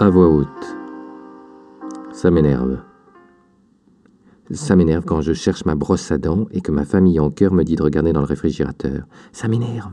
À voix haute. Ça m'énerve. Ça m'énerve quand je cherche ma brosse à dents et que ma famille en cœur me dit de regarder dans le réfrigérateur. Ça m'énerve.